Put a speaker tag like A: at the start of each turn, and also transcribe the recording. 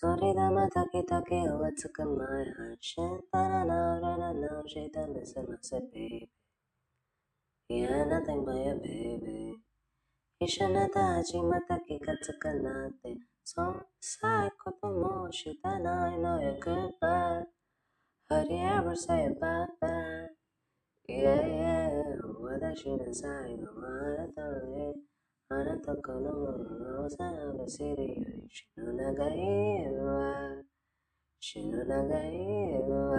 A: それだまたけたけをはつかまえはしえたらなおらなおしえたらせませ baby yeah nothing but your baby 一緒なたはじまたけがつかなって。そんさいこともしたないのよ goodbye how do you ever say a bye bye yeah yeah 私の最後はあなたのねとこのものを探せるより死の長いは死の長いは